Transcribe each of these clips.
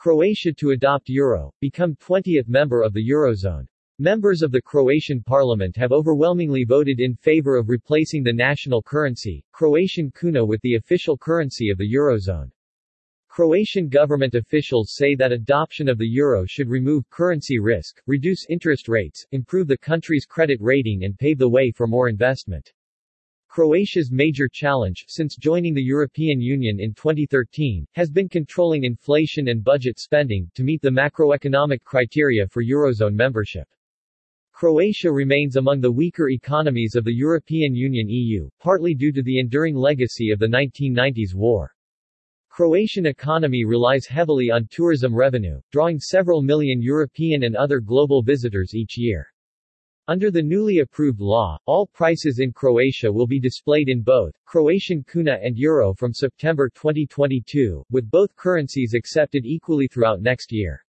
Croatia to adopt euro, become 20th member of the eurozone. Members of the Croatian parliament have overwhelmingly voted in favor of replacing the national currency, Croatian kuna with the official currency of the eurozone. Croatian government officials say that adoption of the euro should remove currency risk, reduce interest rates, improve the country's credit rating and pave the way for more investment. Croatia's major challenge, since joining the European Union in 2013, has been controlling inflation and budget spending, to meet the macroeconomic criteria for Eurozone membership. Croatia remains among the weaker economies of the European Union EU, partly due to the enduring legacy of the 1990s war. Croatian economy relies heavily on tourism revenue, drawing several million European and other global visitors each year. Under the newly approved law, all prices in Croatia will be displayed in both Croatian kuna and euro from September 2022, with both currencies accepted equally throughout next year.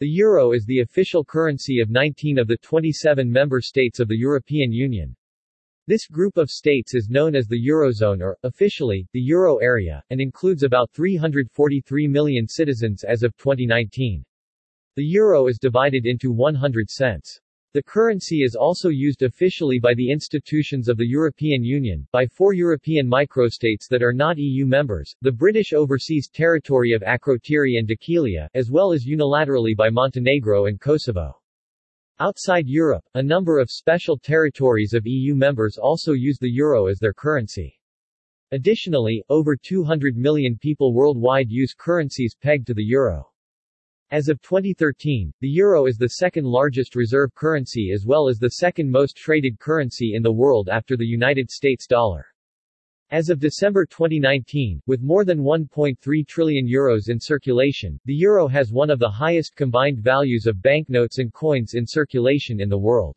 The euro is the official currency of 19 of the 27 member states of the European Union. This group of states is known as the Eurozone or, officially, the Euro area, and includes about 343 million citizens as of 2019. The euro is divided into 100 cents. The currency is also used officially by the institutions of the European Union, by four European microstates that are not EU members, the British Overseas Territory of Akrotiri and Dhekelia, as well as unilaterally by Montenegro and Kosovo. Outside Europe, a number of special territories of EU members also use the euro as their currency. Additionally, over 200 million people worldwide use currencies pegged to the euro. As of 2013, the euro is the second largest reserve currency as well as the second most traded currency in the world after the United States dollar. As of December 2019, with more than 1.3 trillion euros in circulation, the euro has one of the highest combined values of banknotes and coins in circulation in the world.